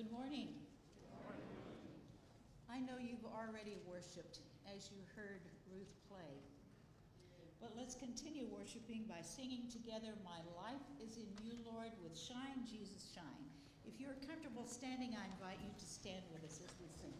Good morning. I know you've already worshiped as you heard Ruth play. But let's continue worshiping by singing together, My Life is in You, Lord, with Shine, Jesus, Shine. If you're comfortable standing, I invite you to stand with us as we sing.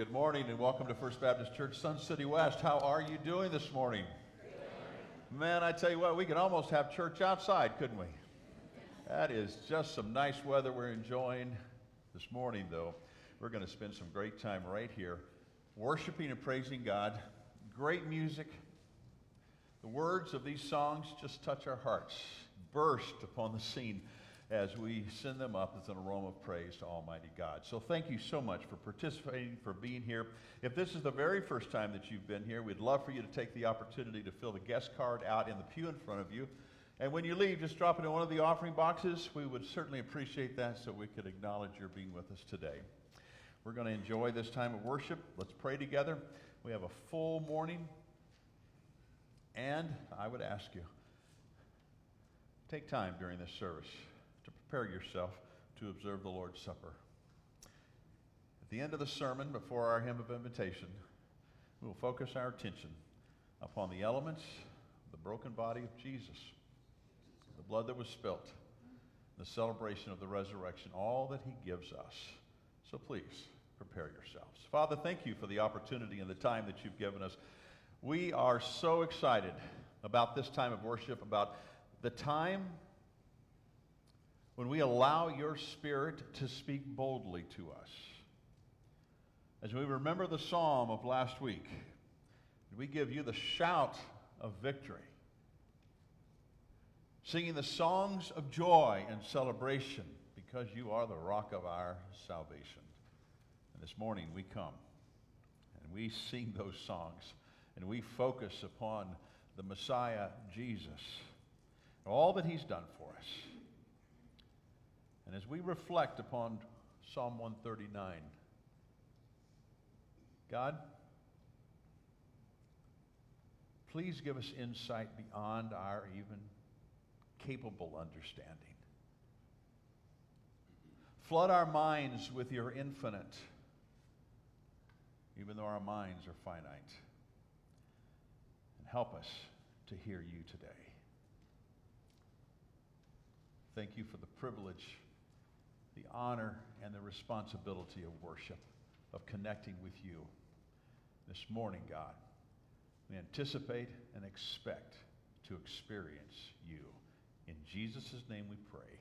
Good morning and welcome to First Baptist Church, Sun City West. How are you doing this morning? Man, I tell you what, we could almost have church outside, couldn't we? That is just some nice weather we're enjoying this morning, though. We're going to spend some great time right here worshiping and praising God. Great music. The words of these songs just touch our hearts, burst upon the scene as we send them up as an aroma of praise to Almighty God. So thank you so much for participating, for being here. If this is the very first time that you've been here, we'd love for you to take the opportunity to fill the guest card out in the pew in front of you. And when you leave, just drop it in one of the offering boxes. We would certainly appreciate that so we could acknowledge your being with us today. We're going to enjoy this time of worship. Let's pray together. We have a full morning. And I would ask you, take time during this service prepare yourself to observe the Lord's Supper. At the end of the sermon, before our hymn of invitation, we will focus our attention upon the elements the broken body of Jesus, the blood that was spilt, the celebration of the resurrection, all that he gives us. So please, prepare yourselves. Father, thank you for the opportunity and the time that you've given us. We are so excited about this time of worship, about the time when we allow your Spirit to speak boldly to us. As we remember the psalm of last week, we give you the shout of victory, singing the songs of joy and celebration because you are the rock of our salvation. And this morning we come and we sing those songs and we focus upon the Messiah, Jesus, and all that he's done for us. And as we reflect upon Psalm 139, God, please give us insight beyond our even capable understanding. Flood our minds with your infinite, even though our minds are finite. And help us to hear you today. Thank you for the privilege the honor and the responsibility of worship, of connecting with you. This morning, God, we anticipate and expect to experience you. In Jesus' name we pray.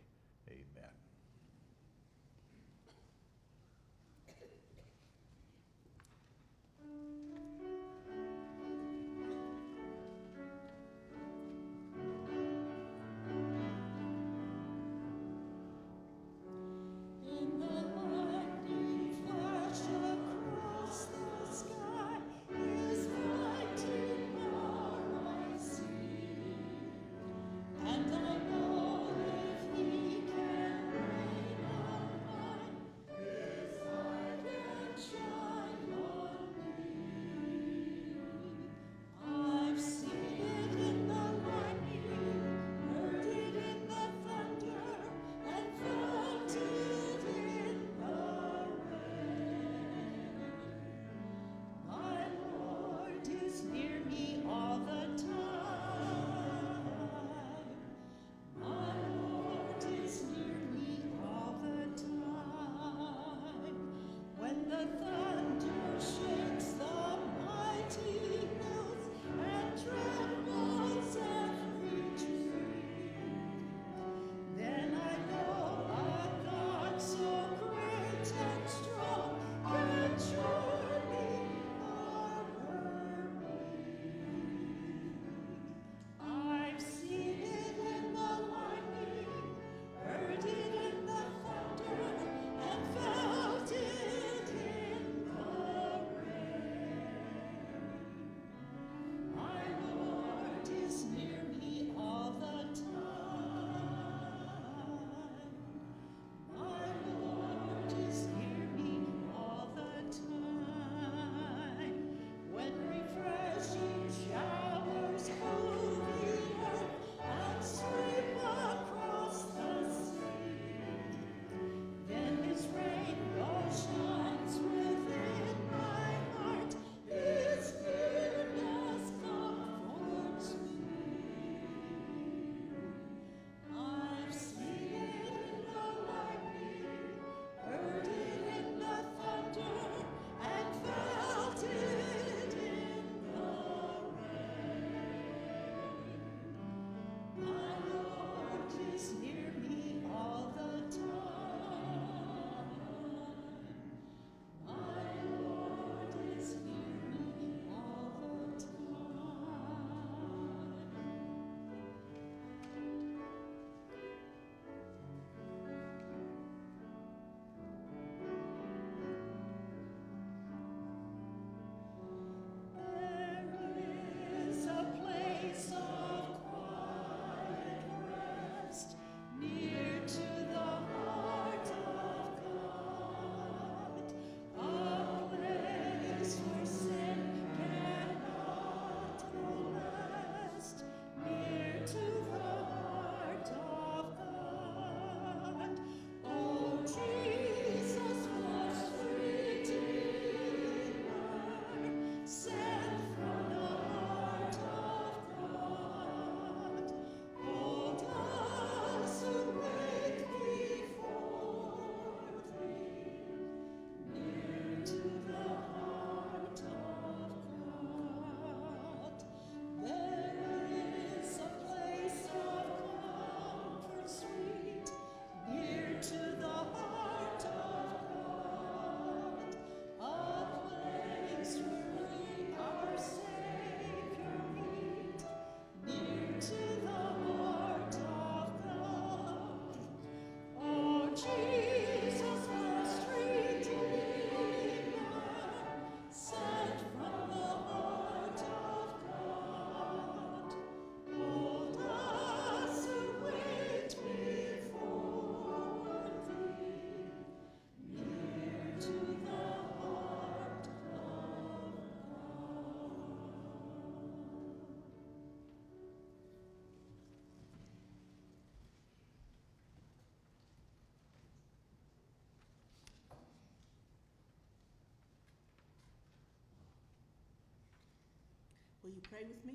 Will you pray with me?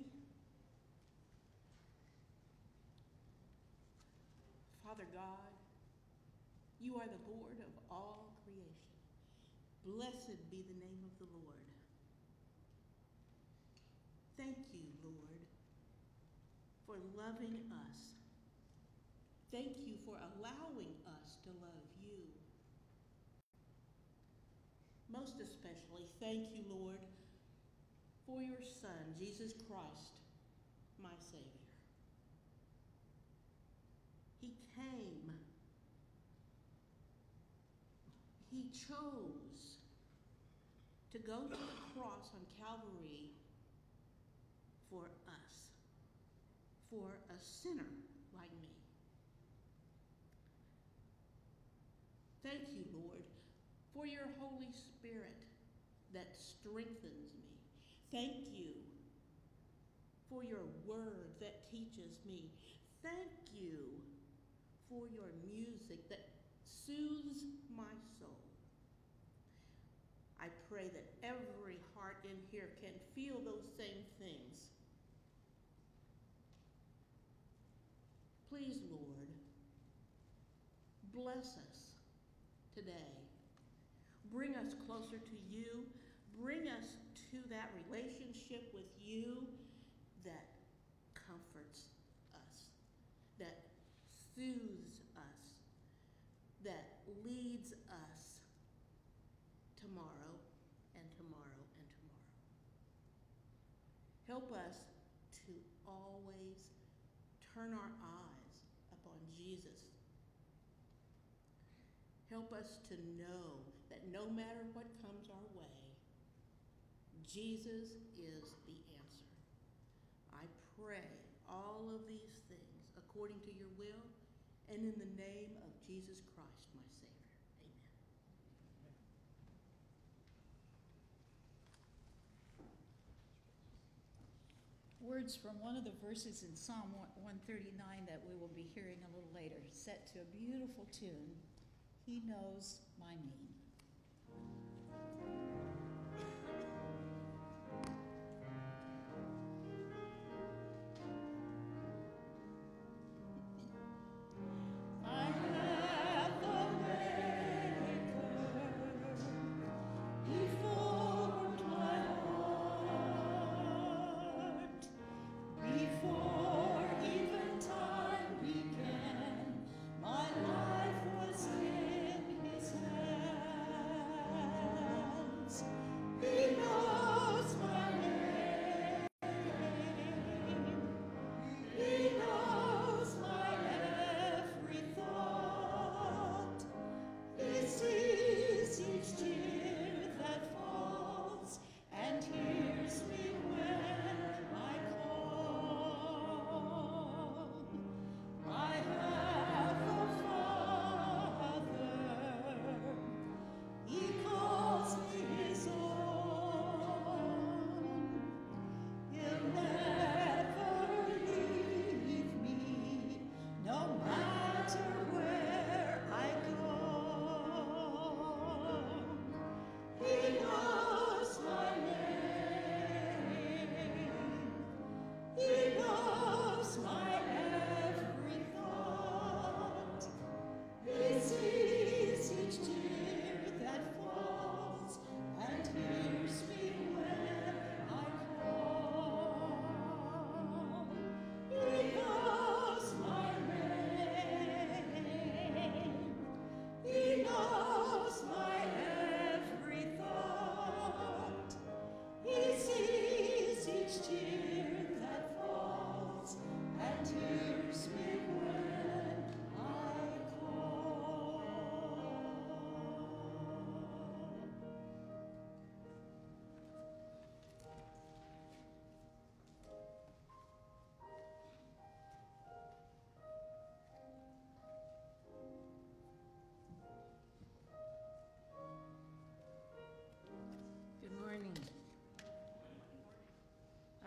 Father God, you are the Lord of all creation. Blessed be the name of the Lord. Thank you, Lord, for loving us. Thank you for allowing us to love you. Most especially, thank you, Lord, for your Son, Jesus Christ, my Savior. He came. He chose to go to the cross on Calvary for us, for a sinner like me. Thank you, Lord, for your Holy Spirit that strengthens. Thank you for your word that teaches me. Thank you for your music that soothes my soul. I pray that every heart in here can feel those same things. Please, Lord, bless us today. Bring us closer to you. Bring us to that you that comforts us, that soothes us, that leads us tomorrow and tomorrow and tomorrow. Help us to always turn our eyes upon Jesus. Help us to know that no matter what comes our way, Jesus is pray all of these things according to your will and in the name of Jesus Christ, my Savior. Amen. Words from one of the verses in Psalm 139 that we will be hearing a little later, set to a beautiful tune. He knows my name.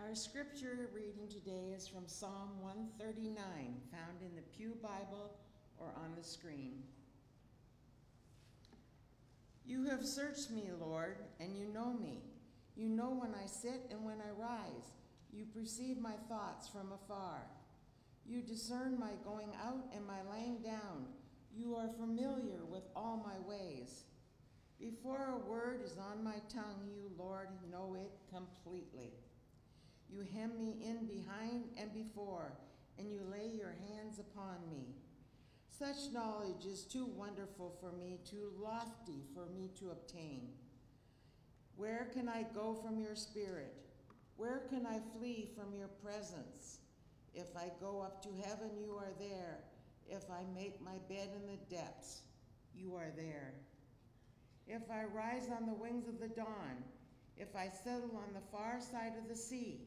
Our scripture reading today is from Psalm 139, found in the Pew Bible or on the screen. You have searched me, Lord, and you know me. You know when I sit and when I rise. You perceive my thoughts from afar. You discern my going out and my laying down. You are familiar with all my ways. Before a word is on my tongue, you, Lord, know it completely. You hem me in behind and before, and you lay your hands upon me. Such knowledge is too wonderful for me, too lofty for me to obtain. Where can I go from your spirit? Where can I flee from your presence? If I go up to heaven, you are there. If I make my bed in the depths, you are there. If I rise on the wings of the dawn, if I settle on the far side of the sea,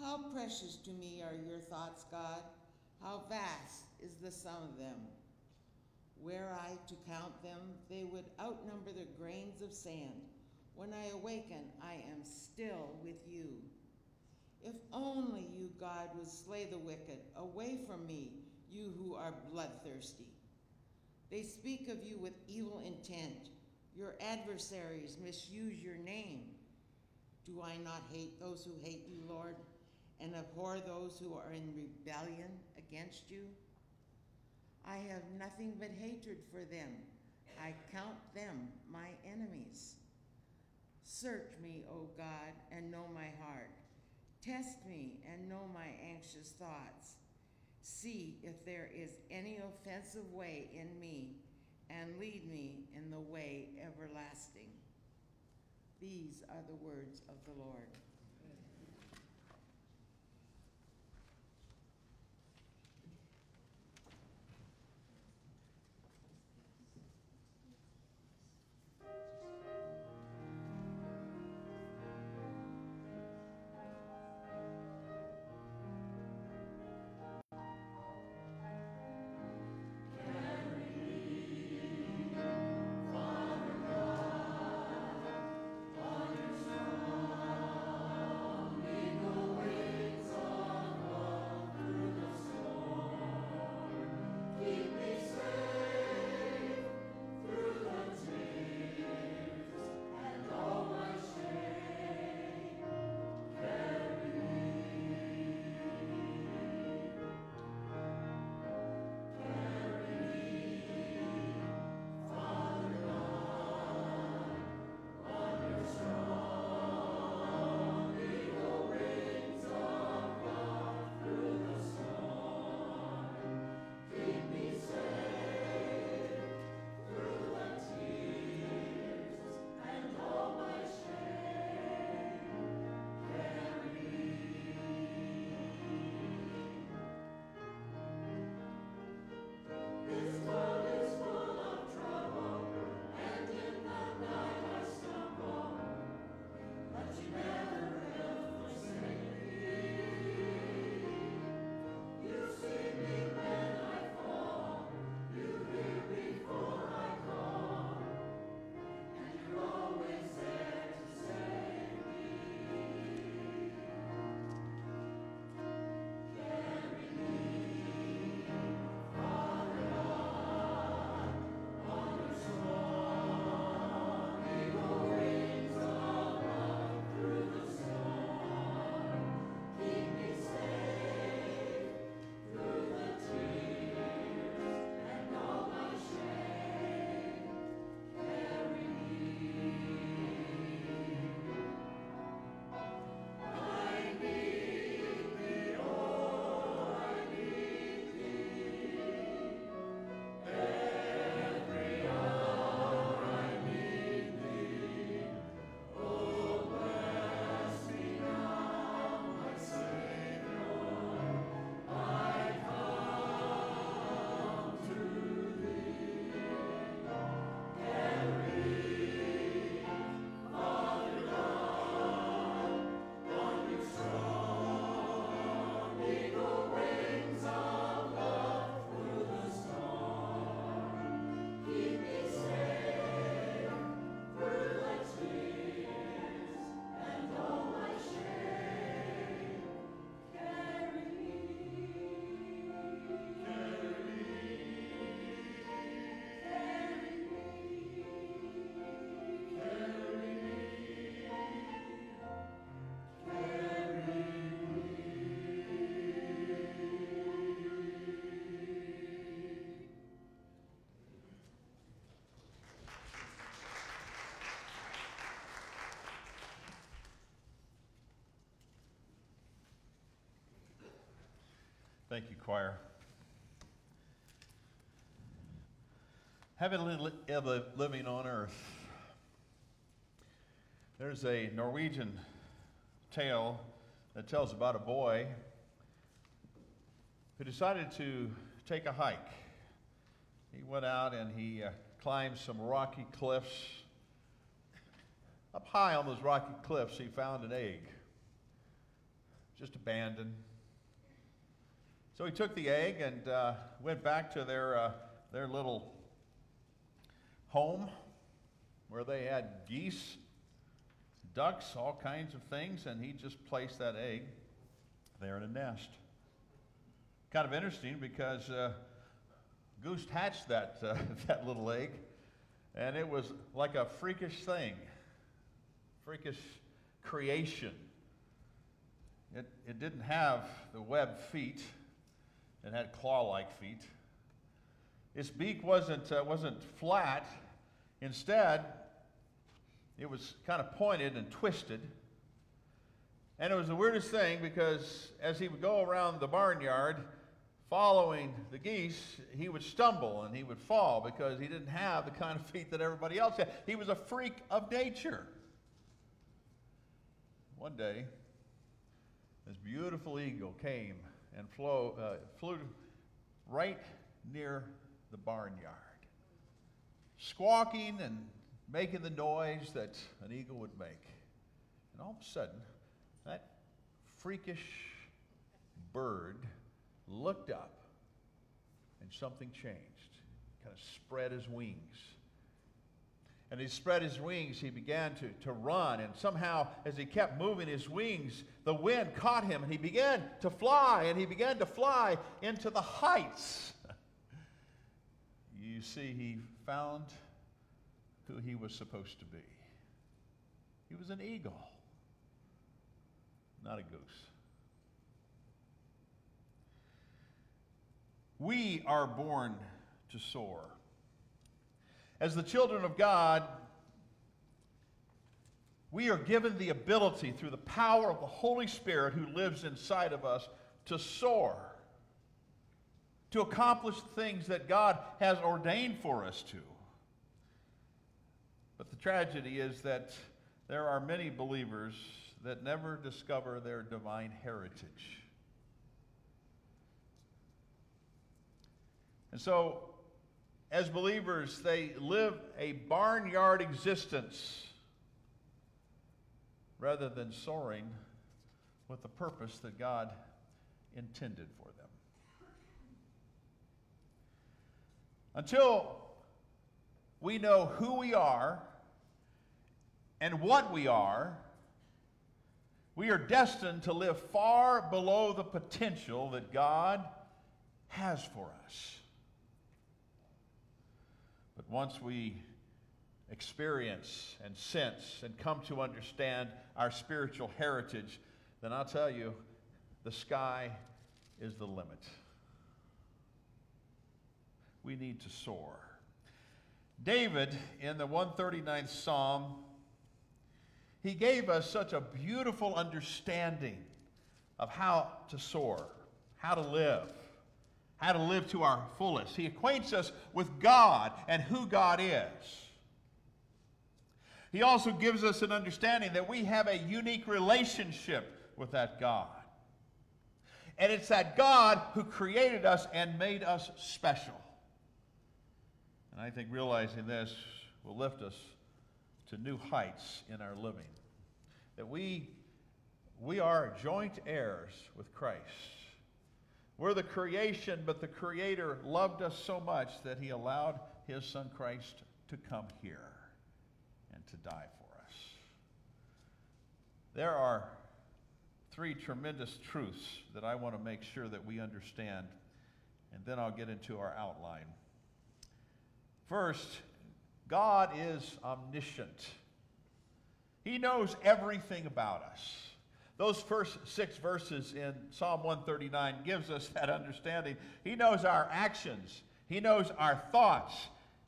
How precious to me are your thoughts, God. How vast is the sum of them. Were I to count them, they would outnumber the grains of sand. When I awaken, I am still with you. If only you, God, would slay the wicked. Away from me, you who are bloodthirsty. They speak of you with evil intent. Your adversaries misuse your name. Do I not hate those who hate you, Lord, and abhor those who are in rebellion against you? I have nothing but hatred for them. I count them my enemies. Search me, O God, and know my heart. Test me and know my anxious thoughts. See if there is any offensive way in me, and lead me in the way everlasting. These are the words of the Lord. Thank you, choir. Li- living on earth. There's a Norwegian tale that tells about a boy who decided to take a hike. He went out and he uh, climbed some rocky cliffs. Up high on those rocky cliffs, he found an egg, just abandoned. So he took the egg and uh, went back to their, uh, their little home where they had geese, ducks, all kinds of things, and he just placed that egg there in a nest. Kind of interesting because uh, Goose hatched that, uh, that little egg, and it was like a freakish thing, freakish creation. It, it didn't have the webbed feet, it had claw like feet. Its beak wasn't, uh, wasn't flat, instead, it was kind of pointed and twisted. And it was the weirdest thing because as he would go around the barnyard following the geese, he would stumble and he would fall because he didn't have the kind of feet that everybody else had. He was a freak of nature. One day, this beautiful eagle came and flew, uh, flew right near the barnyard, squawking and making the noise that an eagle would make. And all of a sudden, that freakish bird looked up and something changed. Kind of spread his wings. And he spread his wings, he began to, to run. And somehow, as he kept moving his wings, the wind caught him and he began to fly. And he began to fly into the heights. you see, he found who he was supposed to be. He was an eagle, not a goose. We are born to soar. As the children of God, we are given the ability through the power of the Holy Spirit who lives inside of us to soar, to accomplish things that God has ordained for us to. But the tragedy is that there are many believers that never discover their divine heritage. And so, as believers, they live a barnyard existence rather than soaring with the purpose that God intended for them. Until we know who we are and what we are, we are destined to live far below the potential that God has for us. But once we experience and sense and come to understand our spiritual heritage, then I'll tell you, the sky is the limit. We need to soar. David, in the 139th Psalm, he gave us such a beautiful understanding of how to soar, how to live, how to live to our fullest. He acquaints us with God and who God is. He also gives us an understanding that we have a unique relationship with that God. And it's that God who created us and made us special. And I think realizing this will lift us to new heights in our living. That we, we are joint heirs with Christ. We're the creation, but the Creator loved us so much that He allowed His Son Christ to come here and to die for us. There are three tremendous truths that I want to make sure that we understand, and then I'll get into our outline. First, God is omniscient. He knows everything about us. Those first six verses in Psalm 139 gives us that understanding. He knows our actions. He knows our thoughts.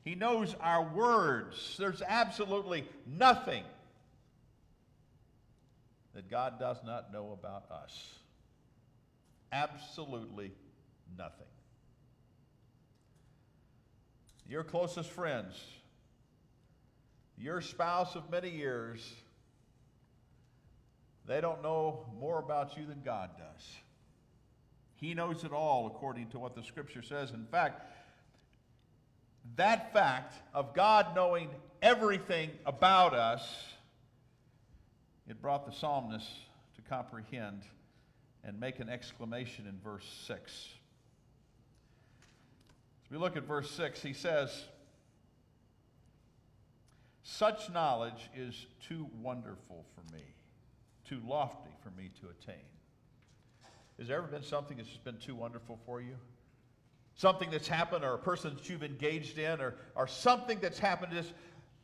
He knows our words. There's absolutely nothing that God does not know about us. Absolutely nothing. Your closest friends, your spouse of many years, they don't know more about you than God does. He knows it all according to what the scripture says. In fact, that fact of God knowing everything about us, it brought the psalmist to comprehend and make an exclamation in verse 6. As we look at verse 6, he says, Such knowledge is too wonderful for me, too lofty for me to attain. Has there ever been something that's just been too wonderful for you? Something that's happened, or a person that you've engaged in, or, or something that's happened just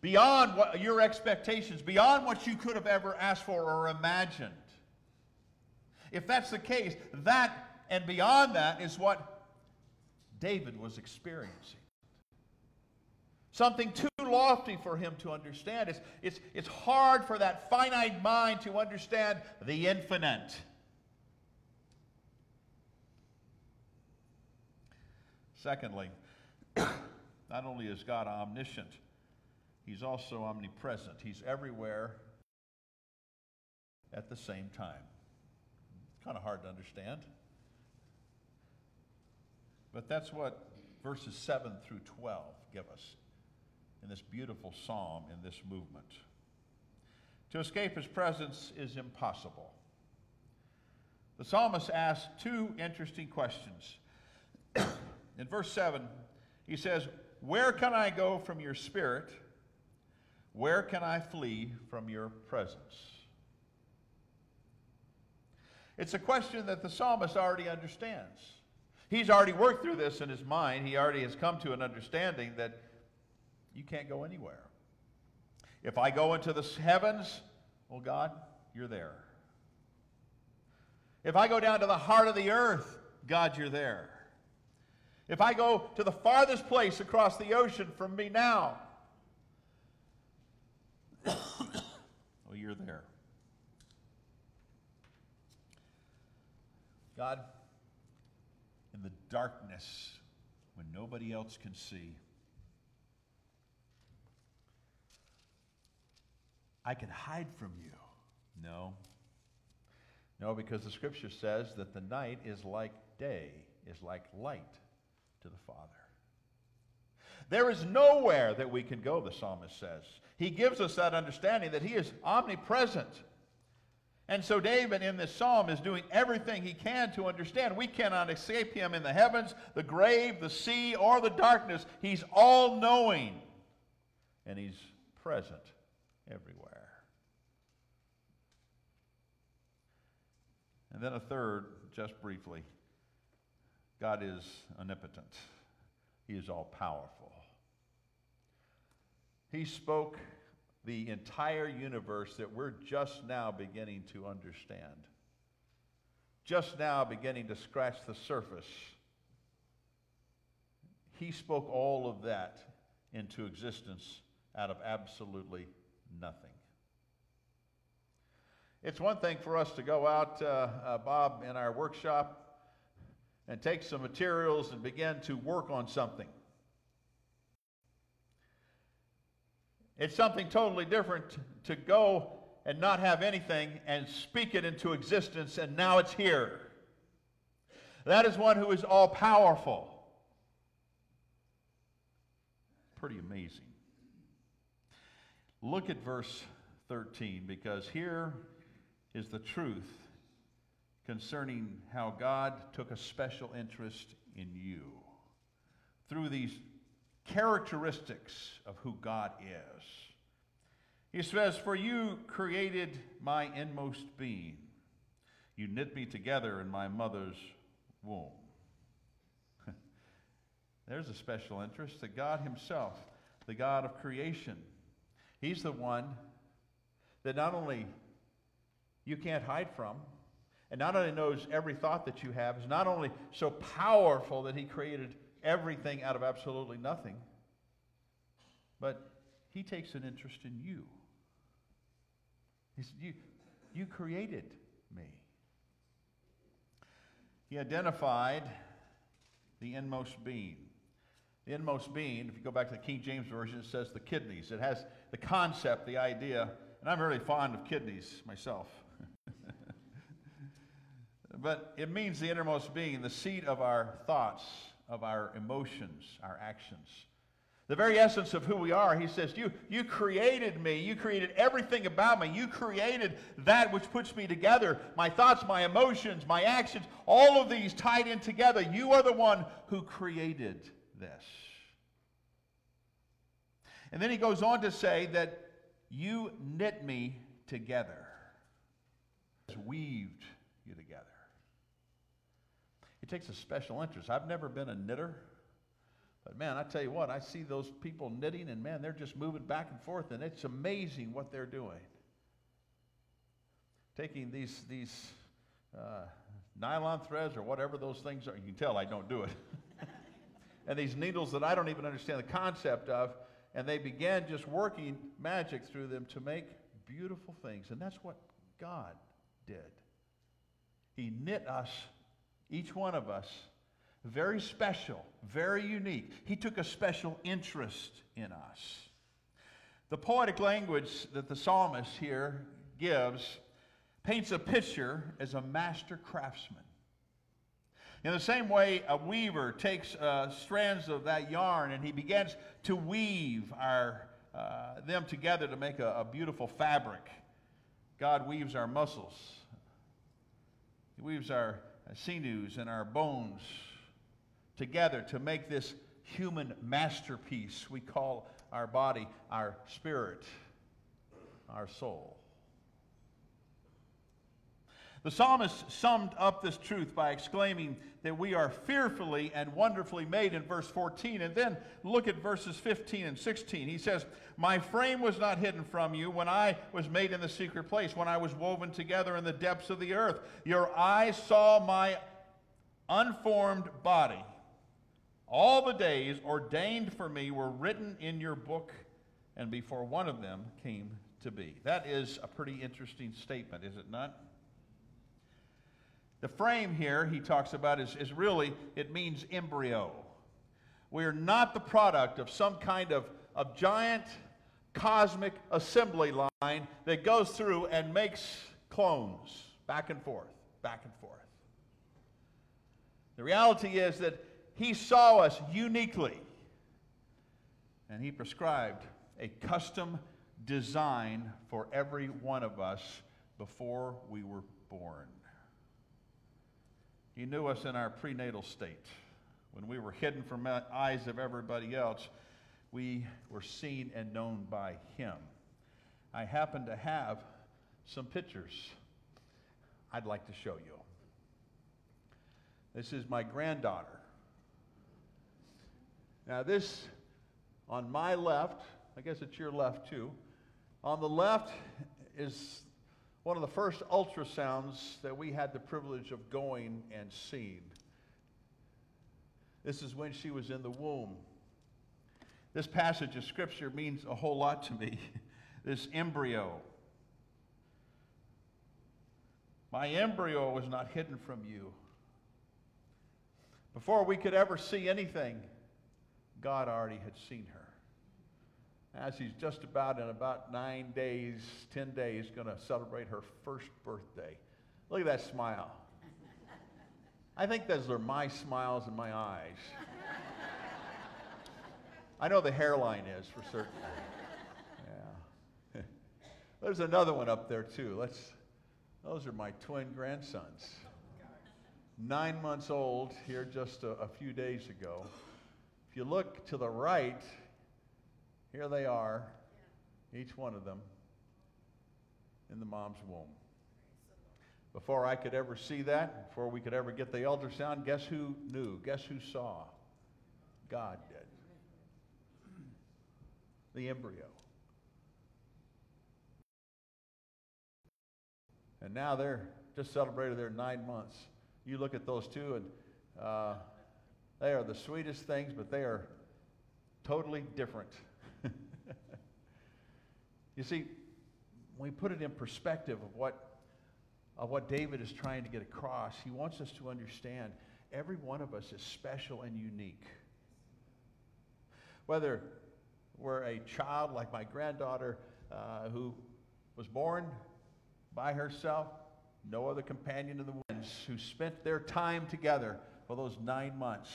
beyond what, your expectations, beyond what you could have ever asked for or imagined. If that's the case, that and beyond that is what David was experiencing. Something too lofty for him to understand. It's, it's, it's hard for that finite mind to understand the infinite. Secondly, not only is God omniscient, He's also omnipresent. He's everywhere at the same time. It's kind of hard to understand. But that's what verses 7 through 12 give us in this beautiful psalm, in this movement. To escape his presence is impossible. The psalmist asks two interesting questions. in verse 7, he says, Where can I go from your spirit? Where can I flee from your presence? It's a question that the psalmist already understands. He's already worked through this in his mind. He already has come to an understanding that you can't go anywhere. If I go into the heavens, well, God, you're there. If I go down to the heart of the earth, God, you're there. If I go to the farthest place across the ocean from me now, well, you're there. God, in the darkness, when nobody else can see, I can hide from you. No. No, because the scripture says that the night is like day, is like light to the Father. There is nowhere that we can go, the psalmist says. He gives us that understanding that he is omnipresent. And so David in this psalm is doing everything he can to understand we cannot escape him in the heavens, the grave, the sea, or the darkness. He's all knowing, and he's present everywhere. And then a third, just briefly God is omnipotent, He is all powerful. He spoke the entire universe that we're just now beginning to understand. Just now beginning to scratch the surface. He spoke all of that into existence out of absolutely nothing. It's one thing for us to go out, uh, uh, Bob, in our workshop and take some materials and begin to work on something. It's something totally different to go and not have anything and speak it into existence, and now it's here. That is one who is all powerful. Pretty amazing. Look at verse 13, because here is the truth concerning how God took a special interest in you through these characteristics of who God is. He says, For you created my inmost being. You knit me together in my mother's womb. There's a special interest that God Himself, the God of creation, He's the one that not only you can't hide from, and not only knows every thought that you have, is not only so powerful that He created everything out of absolutely nothing, but He takes an interest in you. He said, You, you created me. He identified the inmost being. The inmost being, if you go back to the King James Version, it says the kidneys. It has the concept, the idea, and I'm really fond of kidneys myself. but it means the innermost being, the seat of our thoughts, of our emotions, our actions. The very essence of who we are, he says, you, you created me. You created everything about me. You created that which puts me together. My thoughts, my emotions, my actions, all of these tied in together. You are the one who created this. And then he goes on to say that you knit me together, weaved you together. It takes a special interest. I've never been a knitter. But man, I tell you what, I see those people knitting, and man, they're just moving back and forth, and it's amazing what they're doing. Taking these these uh, nylon threads or whatever those things are, you can tell I don't do it. and these needles that I don't even understand the concept of, and they began just working magic through them to make beautiful things, and that's what God did. He knit us, each one of us very special, very unique. He took a special interest in us. The poetic language that the psalmist here gives paints a picture as a master craftsman. In the same way, a weaver takes uh, strands of that yarn and he begins to weave our, uh, them together to make a, a beautiful fabric. God weaves our muscles, He weaves our sinews and our bones together to make this human masterpiece we call our body, our spirit, our soul. The psalmist summed up this truth by exclaiming that we are fearfully and wonderfully made in verse 14. And then look at verses 15 and 16. He says, My frame was not hidden from you when I was made in the secret place, when I was woven together in the depths of the earth. Your eyes saw my unformed body. All the days ordained for me were written in your book, and before one of them came to be. That is a pretty interesting statement, is it not? The frame here he talks about is, is really, it means embryo. We are not the product of some kind of, of giant cosmic assembly line that goes through and makes clones back and forth, back and forth. The reality is that he saw us uniquely, and He prescribed a custom design for every one of us before we were born. He knew us in our prenatal state. When we were hidden from the eyes of everybody else, we were seen and known by Him. I happen to have some pictures I'd like to show you. This is my granddaughter. Now, this on my left, I guess it's your left too. On the left is one of the first ultrasounds that we had the privilege of going and seeing. This is when she was in the womb. This passage of Scripture means a whole lot to me. this embryo. My embryo was not hidden from you. Before we could ever see anything, God already had seen her. As she's just about in about nine days, 10 days, going to celebrate her first birthday. Look at that smile. I think those are my smiles in my eyes. I know the hairline is for certain. Yeah. There's another one up there too. Let's those are my twin grandsons. Nine months old here just a, a few days ago. If you look to the right, here they are, each one of them in the mom's womb. Before I could ever see that, before we could ever get the ultrasound, guess who knew? Guess who saw? God did. The embryo. And now they're just celebrated their nine months. You look at those two, and uh, they are the sweetest things, but they are totally different. You see, when we put it in perspective of what, of what David is trying to get across, he wants us to understand every one of us is special and unique. Whether we're a child like my granddaughter uh, who was born by herself, no other companion in the woods, who spent their time together for those nine months.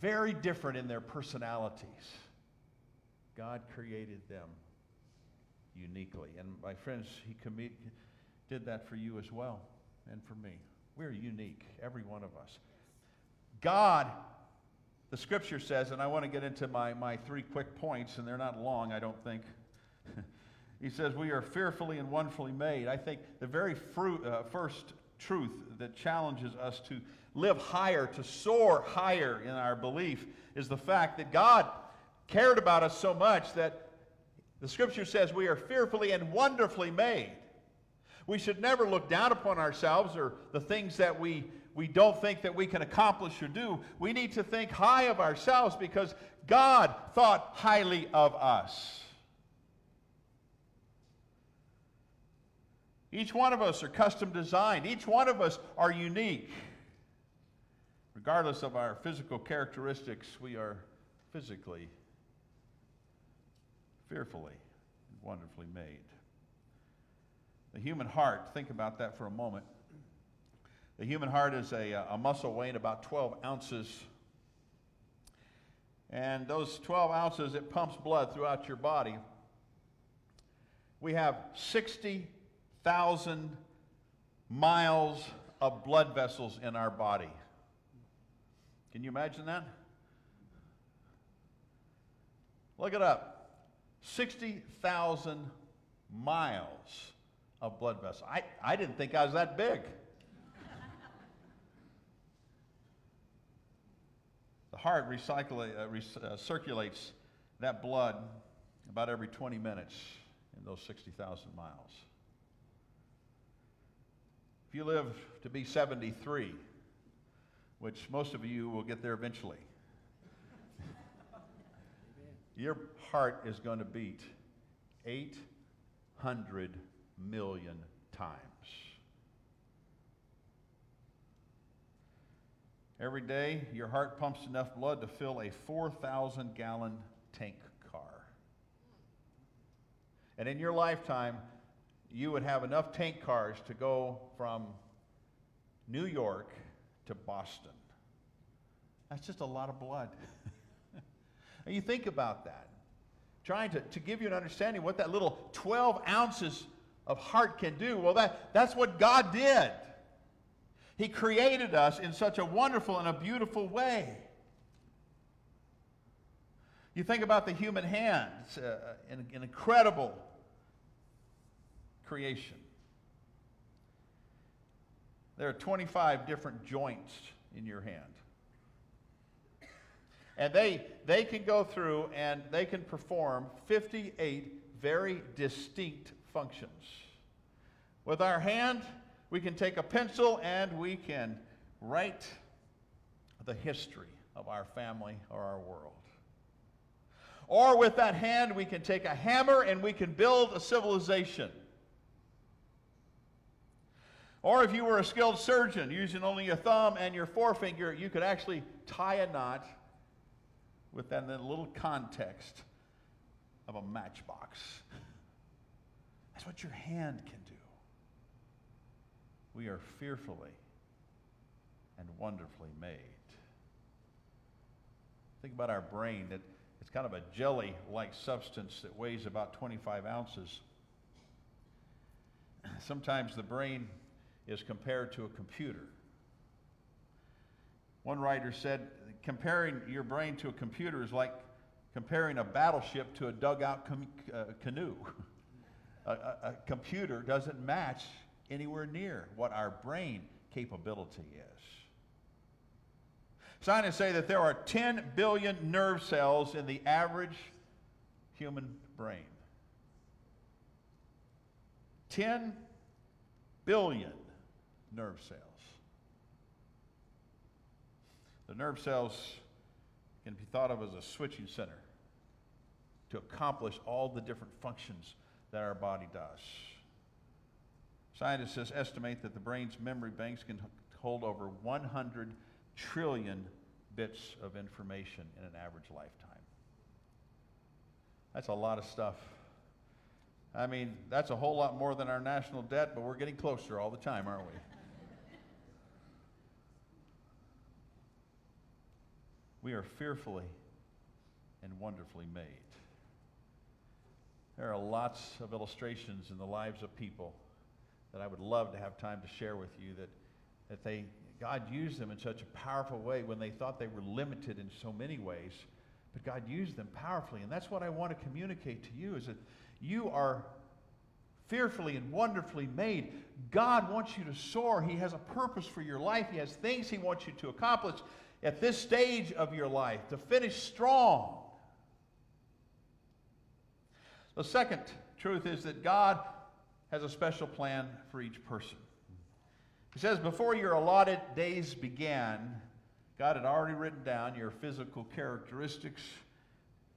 Very different in their personalities. God created them uniquely. And my friends, He did that for you as well and for me. We're unique, every one of us. God, the scripture says, and I want to get into my, my three quick points, and they're not long, I don't think. he says, We are fearfully and wonderfully made. I think the very uh, first truth that challenges us to live higher, to soar higher in our belief, is the fact that God cared about us so much that the scripture says we are fearfully and wonderfully made. We should never look down upon ourselves or the things that we, we don't think that we can accomplish or do. We need to think high of ourselves because God thought highly of us. Each one of us are custom designed. Each one of us are unique. Regardless of our physical characteristics, we are physically, fearfully, and wonderfully made. The human heart, think about that for a moment. The human heart is a, uh, a muscle weighing about 12 ounces. And those 12 ounces, it pumps blood throughout your body. We have 60,000 miles of blood vessels in our body. Can you imagine that? Look it up 60,000 miles of blood vessels. I, I didn't think I was that big. the heart recycle, uh, re- uh, circulates that blood about every 20 minutes in those 60,000 miles. If you live to be 73, which most of you will get there eventually, your heart is going to beat 800 million times. Every day, your heart pumps enough blood to fill a 4,000 gallon tank car. And in your lifetime, you would have enough tank cars to go from New York to Boston. That's just a lot of blood. and you think about that. Trying to, to give you an understanding what that little 12 ounces of heart can do. Well, that, that's what God did. He created us in such a wonderful and a beautiful way. You think about the human hand, it's uh, an, an incredible creation. There are 25 different joints in your hand. And they, they can go through and they can perform 58 very distinct functions. With our hand, we can take a pencil and we can write the history of our family or our world. Or with that hand, we can take a hammer and we can build a civilization. Or if you were a skilled surgeon using only your thumb and your forefinger, you could actually tie a knot within the little context of a matchbox. That's what your hand can do. We are fearfully and wonderfully made. Think about our brain that it's kind of a jelly like substance that weighs about 25 ounces. Sometimes the brain is compared to a computer. One writer said, comparing your brain to a computer is like comparing a battleship to a dugout com- uh, canoe. a, a, a computer doesn't match anywhere near what our brain capability is. Scientists say that there are 10 billion nerve cells in the average human brain. 10 billion nerve cells. The nerve cells can be thought of as a switching center to accomplish all the different functions that our body does. Scientists estimate that the brain's memory banks can hold over 100 trillion bits of information in an average lifetime. That's a lot of stuff. I mean, that's a whole lot more than our national debt, but we're getting closer all the time, aren't we? We are fearfully and wonderfully made. There are lots of illustrations in the lives of people that I would love to have time to share with you that, that they, God used them in such a powerful way when they thought they were limited in so many ways, but God used them powerfully. And that's what I want to communicate to you is that you are fearfully and wonderfully made. God wants you to soar. He has a purpose for your life. He has things He wants you to accomplish at this stage of your life to finish strong. The second truth is that God has a special plan for each person. He says, Before your allotted days began, God had already written down your physical characteristics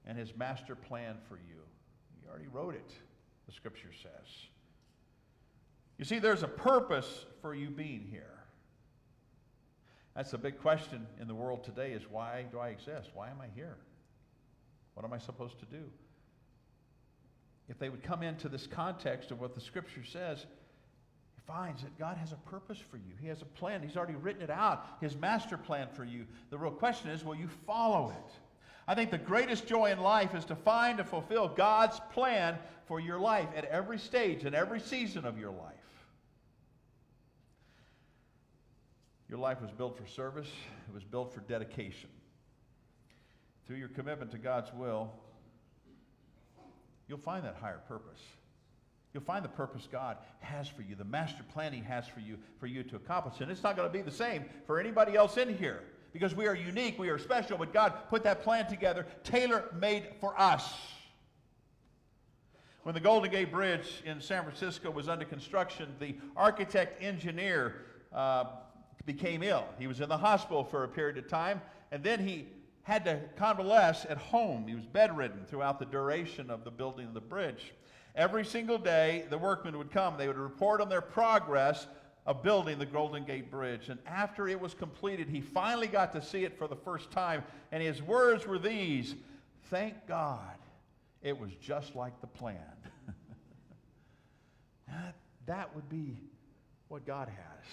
and his master plan for you. He already wrote it, the scripture says. You see, there's a purpose for you being here. That's the big question in the world today is why do I exist? Why am I here? What am I supposed to do? If they would come into this context of what the scripture says, he finds that God has a purpose for you. He has a plan. He's already written it out, his master plan for you. The real question is, will you follow it? I think the greatest joy in life is to find and fulfill God's plan for your life at every stage and every season of your life. Your life was built for service, it was built for dedication. Through your commitment to God's will, you'll find that higher purpose. You'll find the purpose God has for you, the master plan He has for you, for you to accomplish. And it's not going to be the same for anybody else in here because we are unique, we are special, but God put that plan together, tailor made for us. When the Golden Gate Bridge in San Francisco was under construction, the architect engineer uh, became ill. He was in the hospital for a period of time, and then he had to convalesce at home. He was bedridden throughout the duration of the building of the bridge. Every single day, the workmen would come. They would report on their progress of building the Golden Gate Bridge. And after it was completed, he finally got to see it for the first time. And his words were these Thank God it was just like the plan. that, that would be what God has.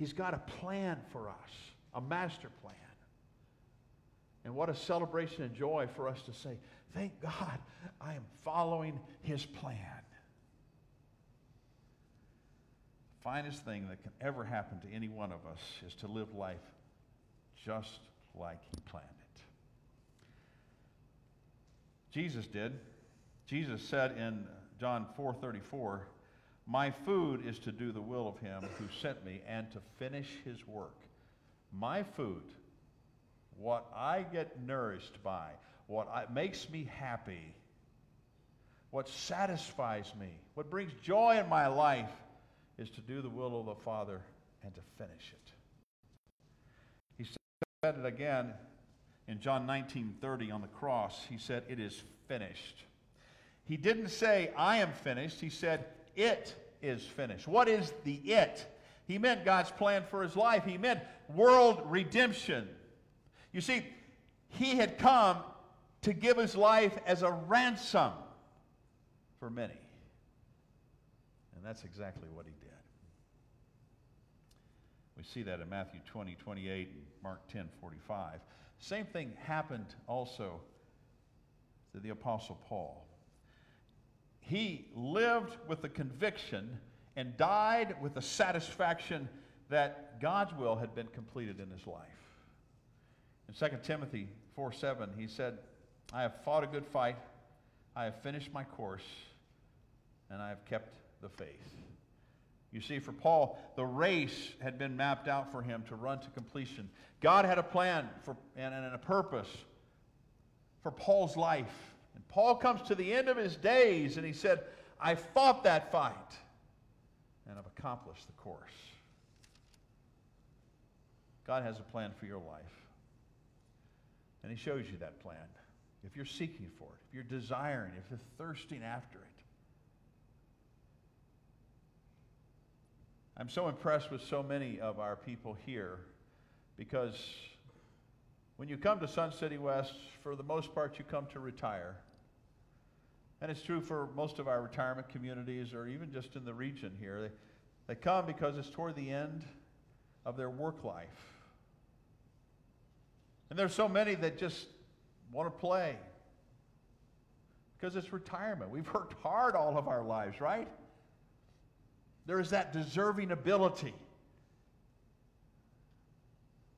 He's got a plan for us, a master plan. And what a celebration and joy for us to say, Thank God I am following His plan. The finest thing that can ever happen to any one of us is to live life just like He planned it. Jesus did. Jesus said in John 4:34, "My food is to do the will of him who sent me and to finish his work." My food what I get nourished by, what I, makes me happy, what satisfies me, what brings joy in my life is to do the will of the Father and to finish it. He said it again in John 19:30 on the cross. He said, "It is finished." He didn't say, "I am finished." He said, "It is finished." What is the it? He meant God's plan for his life. He meant world redemption. You see, he had come to give his life as a ransom for many. And that's exactly what he did. We see that in Matthew 20, 28, and Mark 10, 45. Same thing happened also to the Apostle Paul. He lived with the conviction and died with the satisfaction that God's will had been completed in his life. In 2 Timothy 4 7, he said, I have fought a good fight, I have finished my course, and I have kept the faith. You see, for Paul, the race had been mapped out for him to run to completion. God had a plan for, and, and a purpose for Paul's life. And Paul comes to the end of his days and he said, I fought that fight and I've accomplished the course. God has a plan for your life. And he shows you that plan. If you're seeking for it, if you're desiring, if you're thirsting after it. I'm so impressed with so many of our people here because when you come to Sun City West, for the most part, you come to retire. And it's true for most of our retirement communities or even just in the region here. They, they come because it's toward the end of their work life. And there's so many that just want to play because it's retirement. We've worked hard all of our lives, right? There is that deserving ability.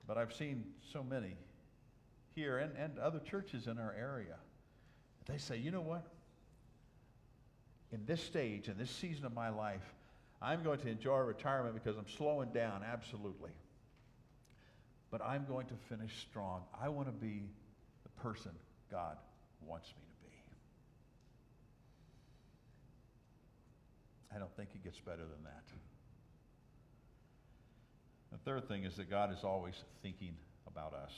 But I've seen so many here and, and other churches in our area. They say, you know what? In this stage, in this season of my life, I'm going to enjoy retirement because I'm slowing down, absolutely. But I'm going to finish strong. I want to be the person God wants me to be. I don't think it gets better than that. The third thing is that God is always thinking about us.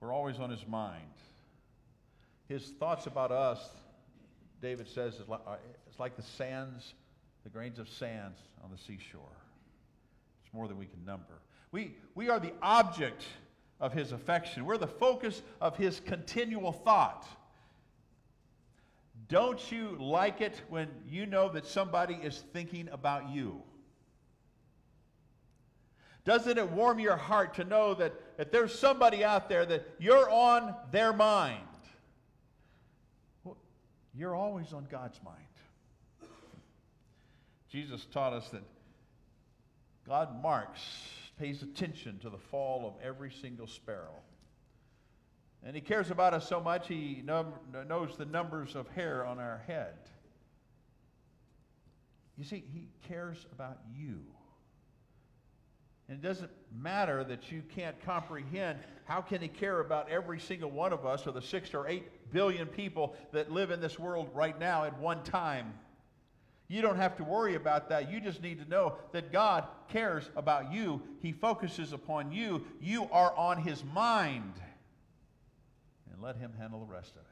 We're always on his mind. His thoughts about us, David says, is like, uh, it's like the sands, the grains of sands on the seashore. It's more than we can number. We, we are the object of his affection. We're the focus of his continual thought. Don't you like it when you know that somebody is thinking about you? Doesn't it warm your heart to know that, that there's somebody out there that you're on their mind? Well, you're always on God's mind. Jesus taught us that God marks, pays attention to the fall of every single sparrow. And he cares about us so much, he num- knows the numbers of hair on our head. You see, he cares about you. And it doesn't matter that you can't comprehend how can he care about every single one of us or the 6 or 8 billion people that live in this world right now at one time. You don't have to worry about that. You just need to know that God cares about you. He focuses upon you. You are on his mind. And let him handle the rest of it.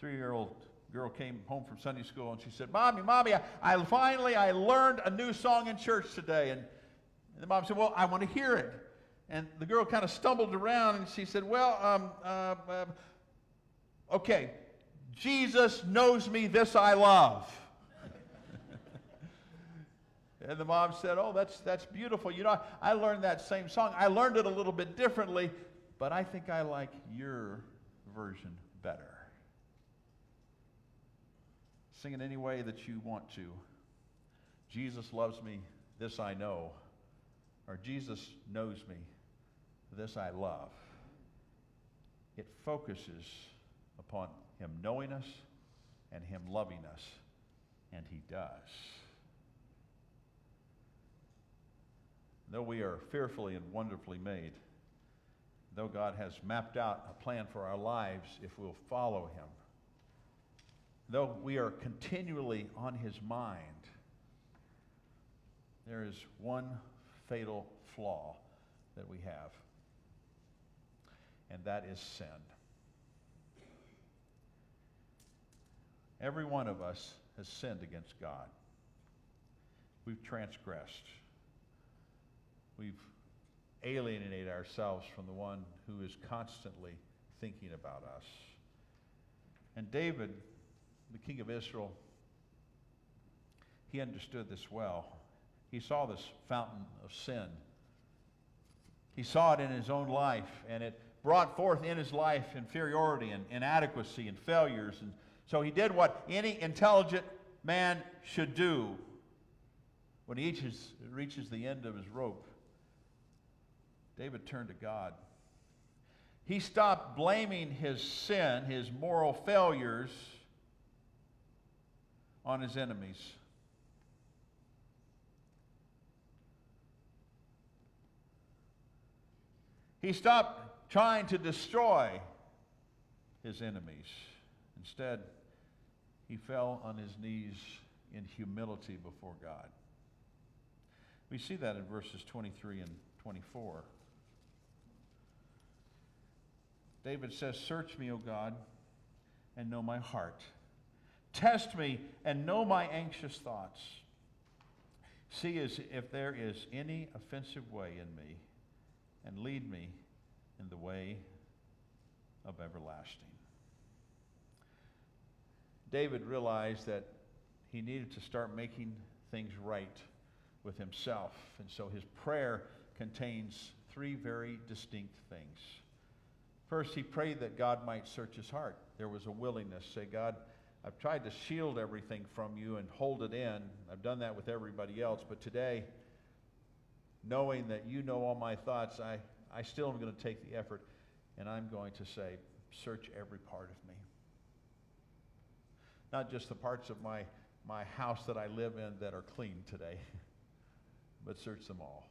Three-year-old girl came home from Sunday school and she said, Mommy, Mommy, I, I finally I learned a new song in church today. And, and the mom said, Well, I want to hear it. And the girl kind of stumbled around and she said, Well, um, uh, uh, okay, Jesus knows me, this I love. and the mom said, Oh, that's, that's beautiful. You know, I learned that same song. I learned it a little bit differently, but I think I like your version better. Sing it any way that you want to. Jesus loves me, this I know. Or Jesus knows me, this I love. It focuses upon Him knowing us and Him loving us, and He does. Though we are fearfully and wonderfully made, though God has mapped out a plan for our lives if we'll follow Him, though we are continually on His mind, there is one fatal flaw that we have, and that is sin. Every one of us has sinned against God. We've transgressed. We've alienated ourselves from the one who is constantly thinking about us. And David, the king of Israel, he understood this well. He saw this fountain of sin. He saw it in his own life, and it brought forth in his life inferiority and inadequacy and failures. And so he did what any intelligent man should do when he reaches, reaches the end of his rope. David turned to God. He stopped blaming his sin, his moral failures, on his enemies. He stopped trying to destroy his enemies. Instead, he fell on his knees in humility before God. We see that in verses 23 and 24. David says, Search me, O God, and know my heart. Test me and know my anxious thoughts. See as if there is any offensive way in me, and lead me in the way of everlasting. David realized that he needed to start making things right with himself. And so his prayer contains three very distinct things. First, he prayed that God might search his heart. There was a willingness. Say, God, I've tried to shield everything from you and hold it in. I've done that with everybody else. But today, knowing that you know all my thoughts, I, I still am going to take the effort and I'm going to say, search every part of me. Not just the parts of my, my house that I live in that are clean today, but search them all.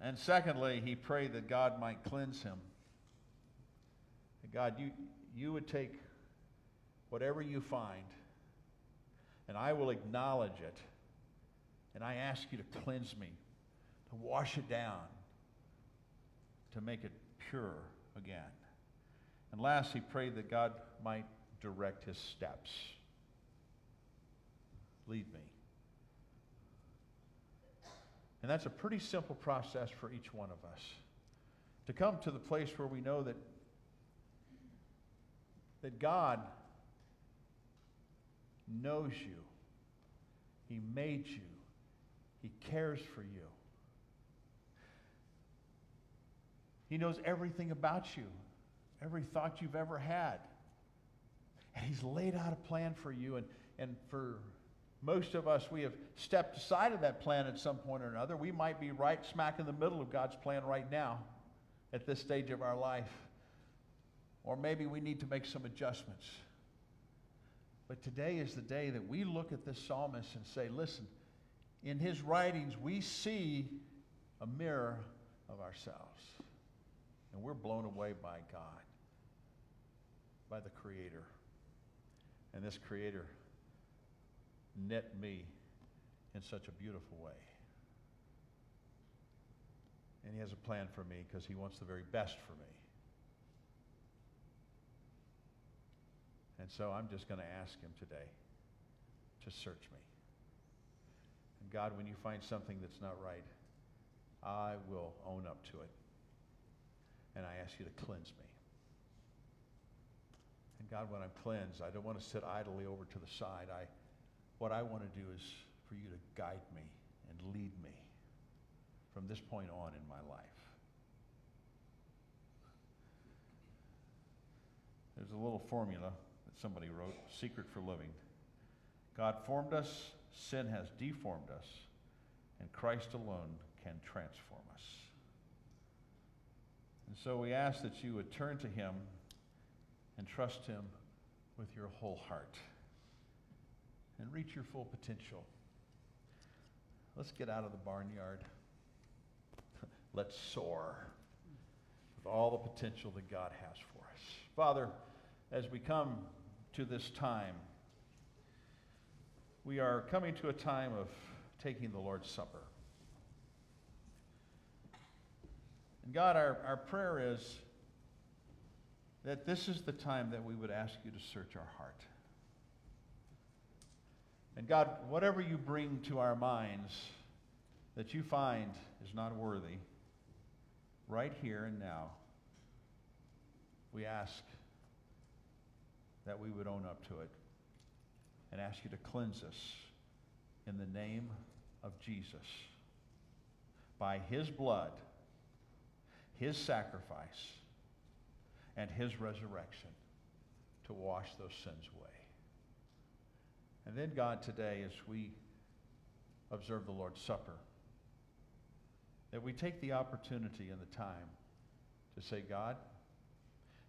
And secondly, he prayed that God might cleanse him. God, you, you would take whatever you find, and I will acknowledge it, and I ask you to cleanse me, to wash it down, to make it pure again. And last, he prayed that God might direct his steps. Lead me. And that's a pretty simple process for each one of us. To come to the place where we know that, that God knows you, He made you, He cares for you. He knows everything about you, every thought you've ever had. And He's laid out a plan for you. And, and for most of us, we have stepped aside of that plan at some point or another. We might be right smack in the middle of God's plan right now at this stage of our life. Or maybe we need to make some adjustments. But today is the day that we look at this psalmist and say, listen, in his writings, we see a mirror of ourselves. And we're blown away by God, by the Creator. And this Creator knit me in such a beautiful way. And He has a plan for me because He wants the very best for me. And so I'm just going to ask Him today to search me. God, when you find something that's not right, I will own up to it. And I ask you to cleanse me. And God, when I'm cleansed, I don't want to sit idly over to the side. I, what I want to do is for you to guide me and lead me from this point on in my life. There's a little formula that somebody wrote Secret for Living. God formed us, sin has deformed us, and Christ alone can transform us. And so we ask that you would turn to Him and trust Him with your whole heart and reach your full potential. Let's get out of the barnyard. Let's soar with all the potential that God has for us. Father, as we come to this time, we are coming to a time of taking the Lord's Supper. And God, our, our prayer is that this is the time that we would ask you to search our heart. And God, whatever you bring to our minds that you find is not worthy, right here and now, we ask that we would own up to it and ask you to cleanse us in the name of Jesus. By his blood, his sacrifice, and his resurrection to wash those sins away. And then, God, today, as we observe the Lord's Supper, that we take the opportunity and the time to say, God,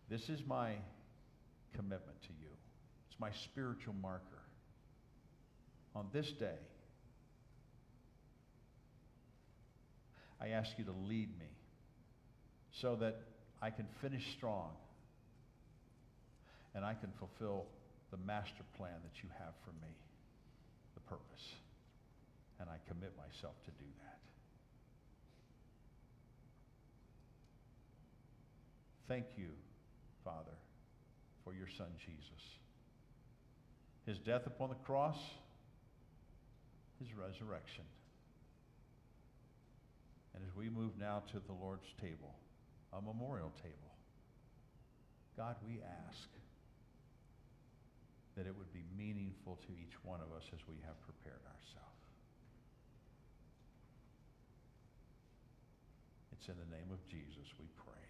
this is my commitment to you. It's my spiritual marker. On this day, I ask you to lead me so that I can finish strong and I can fulfill the master plan that you have for me, the purpose. And I commit myself to do that. Thank you, Father, for your son Jesus. his death upon the cross, his resurrection. And as we move now to the Lord's table, a memorial table, God, we ask that it would be meaningful to each one of us as we have prepared ourselves. It's in the name of Jesus we pray.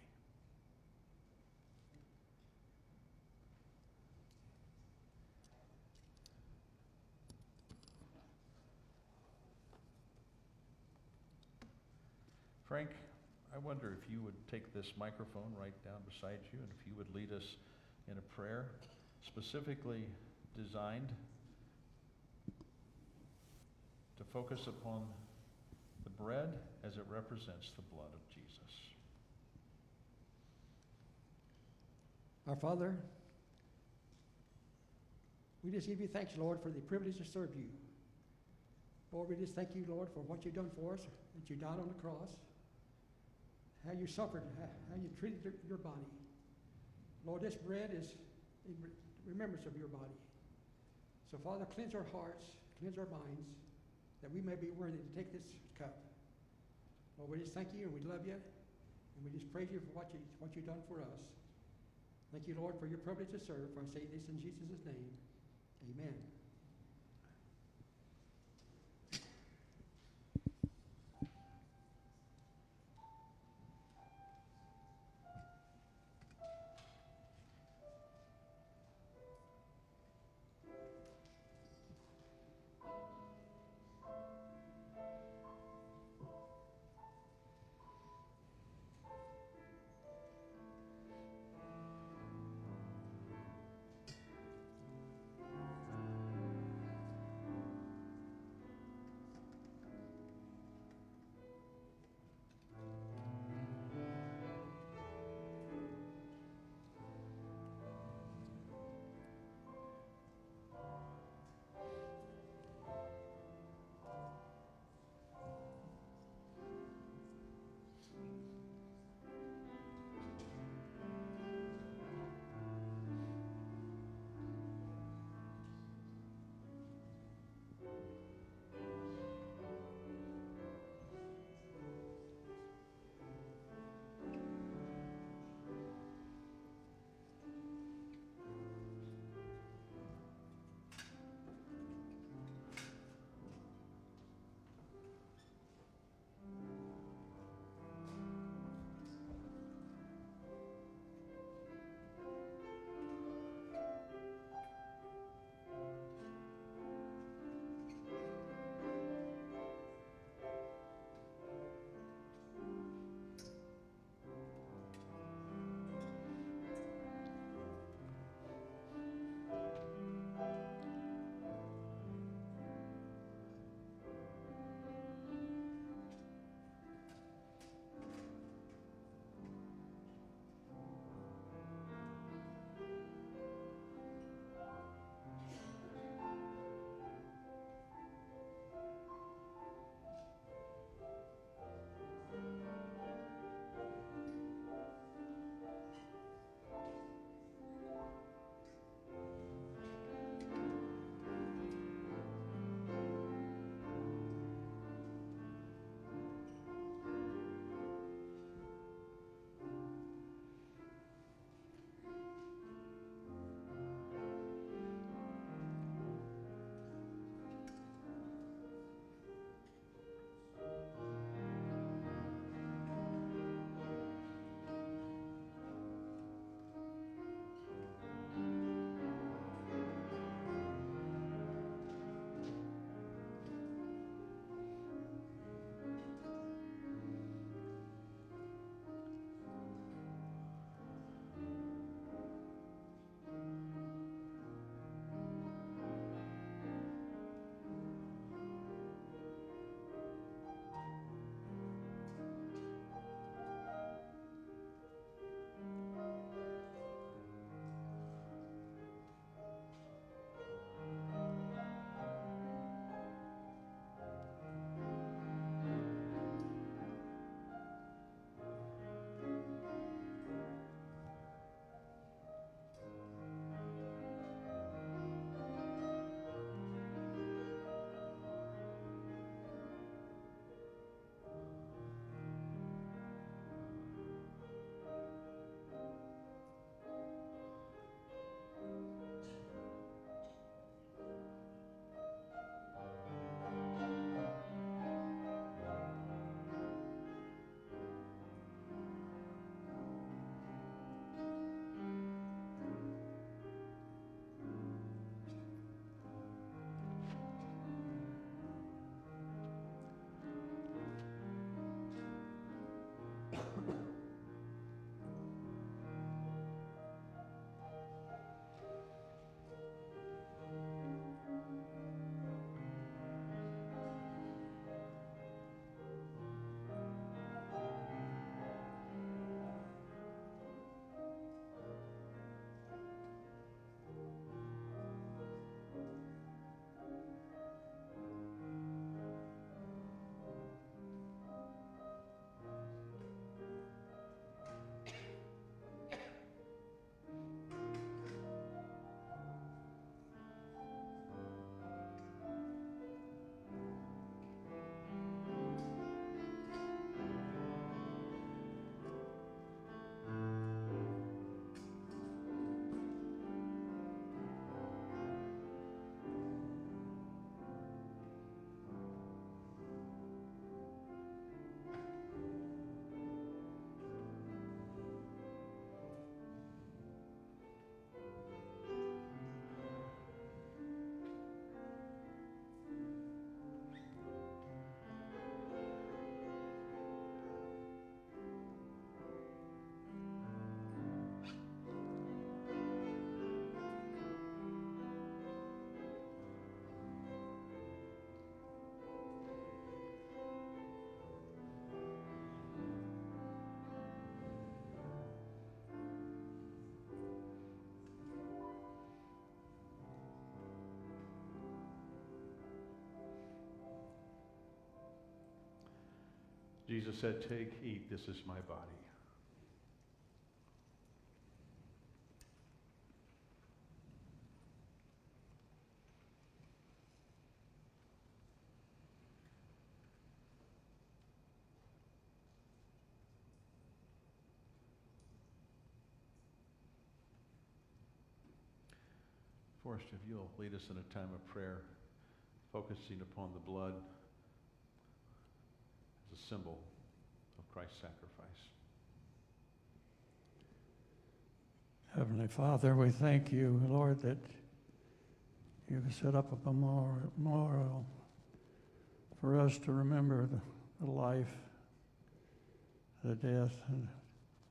Frank, I wonder if you would take this microphone right down beside you and if you would lead us in a prayer specifically designed to focus upon the bread as it represents the blood of Jesus. Our Father, we just give you thanks, Lord, for the privilege to serve you. Lord, we just thank you, Lord, for what you've done for us, that you died on the cross, how you suffered, how you treated your, your body. Lord, this bread is in remembrance of your body. So, Father, cleanse our hearts, cleanse our minds, that we may be worthy to take this cup. Lord, we just thank you and we love you, and we just praise you for what, you, what you've done for us. Thank you, Lord, for your privilege to serve. For I say this in Jesus' name. Amen. Jesus said, Take, eat, this is my body. Forrest, if you'll lead us in a time of prayer, focusing upon the blood symbol of Christ's sacrifice. Heavenly Father, we thank you, Lord, that you've set up a memorial, for us to remember the, life, the death, and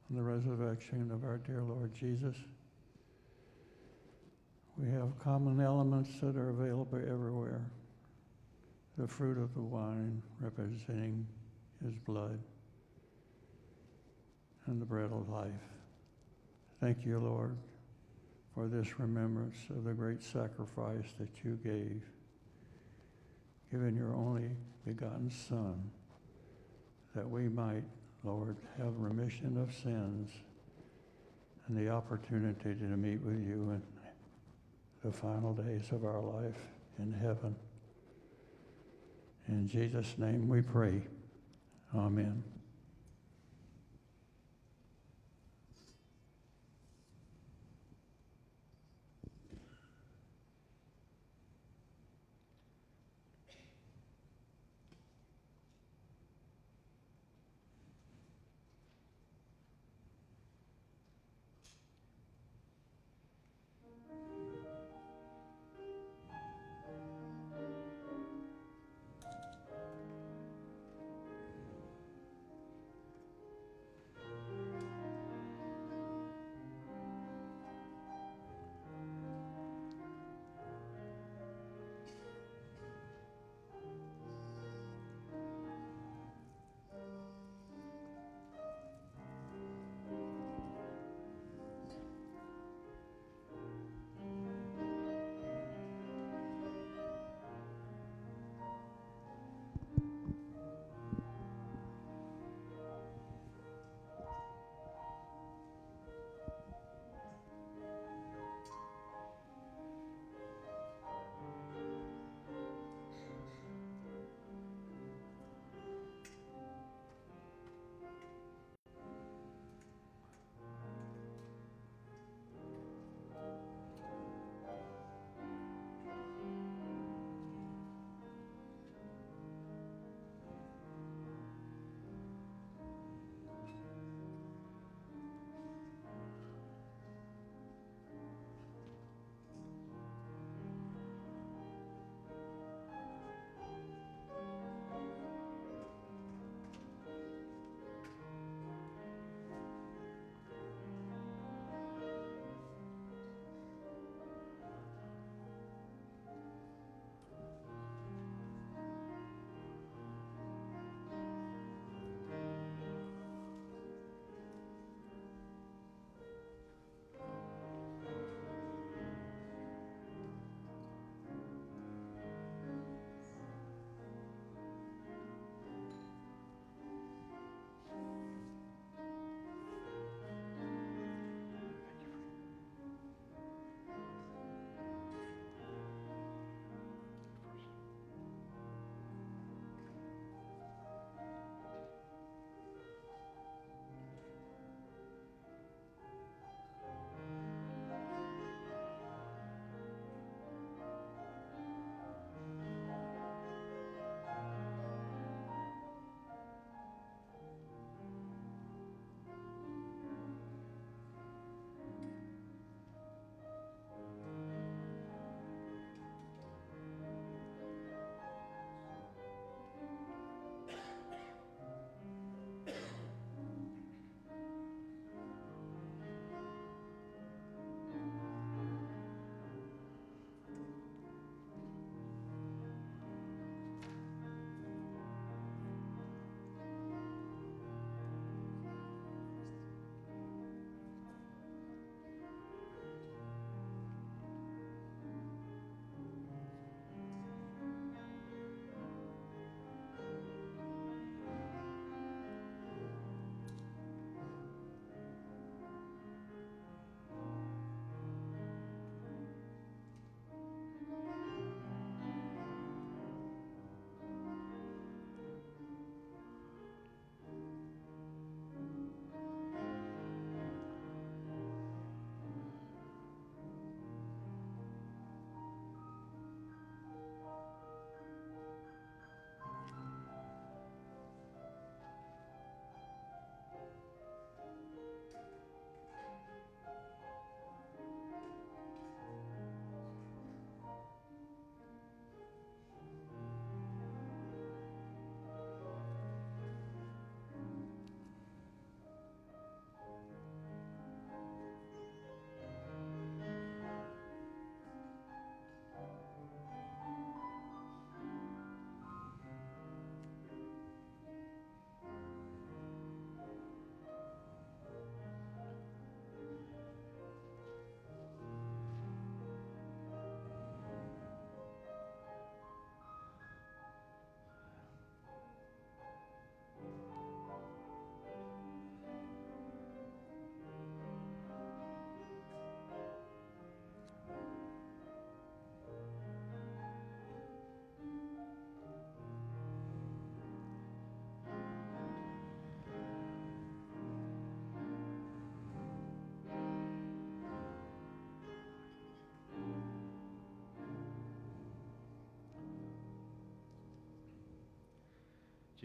the resurrection of our dear Lord Jesus. We have common elements that are available everywhere. The fruit of the wine representing his blood, and the bread of life. Thank you, Lord, for this remembrance of the great sacrifice that you gave, giving your only begotten Son, that we might, Lord, have remission of sins and the opportunity to meet with you in the final days of our life in heaven. In Jesus' name we pray. Amen.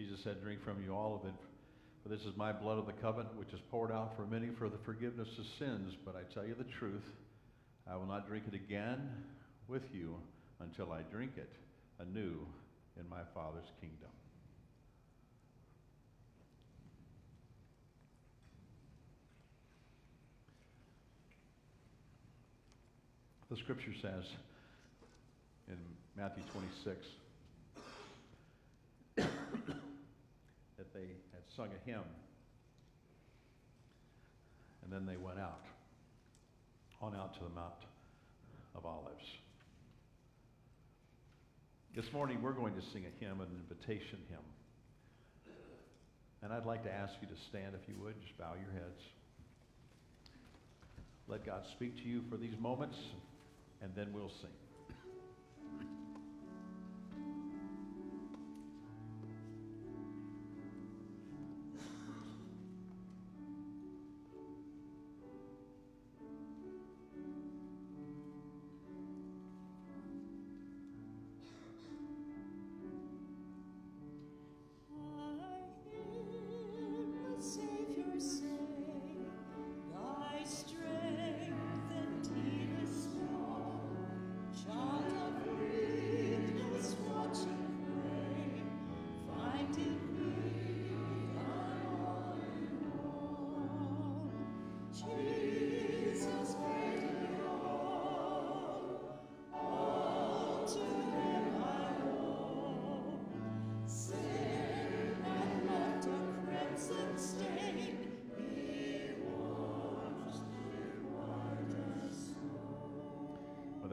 Jesus said, Drink from you all of it. For this is my blood of the covenant, which is poured out for many for the forgiveness of sins. But I tell you the truth, I will not drink it again with you until I drink it anew in my Father's kingdom. The scripture says in Matthew 26 that they had sung a hymn and then they went out, on out to the Mount of Olives. This morning we're going to sing a hymn, an invitation hymn. And I'd like to ask you to stand if you would, just bow your heads. Let God speak to you for these moments, and then we'll sing.